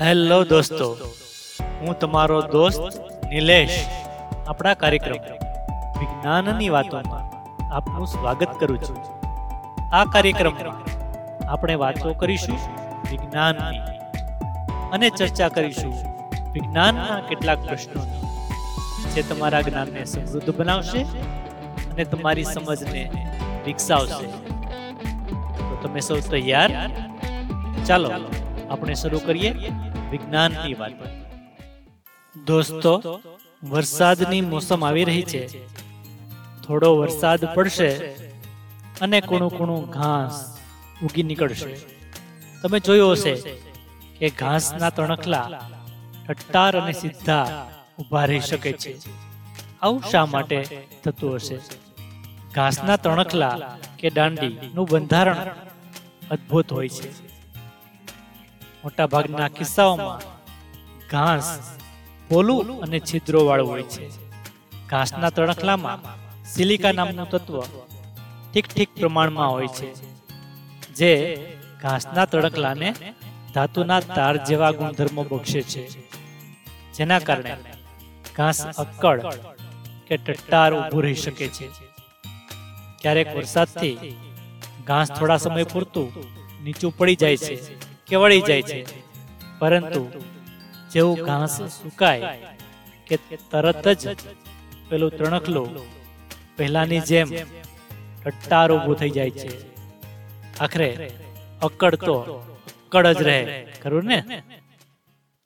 Hello દોસ્તો, હું તમારો દોસ્ત નિલેશ. આપણા કાર્યક્રમ વિજ્ઞાનની વાતોમાં આપનું સ્વાગત કરું છું. આ કાર્યક્રમમાં આપણે વાતો કરીશું વિજ્ઞાનની અને ચર્ચા કરીશું વિજ્ઞાનના કેટલાક પ્રશ્નોની, જે તમારા જ્ઞાનને સમૃદ્ધ બનાવશે અને તમારી સમજને વિકસાવશે. તો તમે સૌ તૈયાર? ચાલો. આપણે શરૂ કરીએ વિજ્ઞાનની વાત. દોસ્તો, વરસાદની મોસમ આવી રહી છે. થોડો વરસાદ પડશે અને કૂણું કૂણું ઘાસ ઉગી નીકળશે. તમે જોયું હશે કે ઘાસના તણખલા ઠટ્ટાર અને સીધા ઊભા રહી શકે છે. આવું શા માટે થતું હશે? ઘાસના તણખલા કે દાંડી નું બંધારણ અદ્ભુત હોય છે. મોટા ભાગના કિસ્સાઓમાં ઘાસ પોલું અને છિદ્રો વાળું હોય છે. ઘાસના તણખલામાં સિલિકા નામનું તત્વ ઠીક ઠીક પ્રમાણમાં હોય છે, જે ઘાસના તણખલાને ધાતુના તાર જેવા ગુણધર્મો બક્ષે છે. જેના કારણે ઘાસ અક્કડ કે ટટ્ટાર ઊભું રહી શકે છે. ક્યારેક વરસાદથી ઘાસ થોડા સમય પૂરતું નીચું પડી જાય છે. કે વળી જાય છે. પરંતુ જેવું ઘાસ સુકાય કે તરત જ પેલું તણખલું પહેલાની જેમ ટટ્ટાર ઊભું થઈ જાય છે. આખરે અક્કડ તો અક્કડ જ રહે, ખરું ને?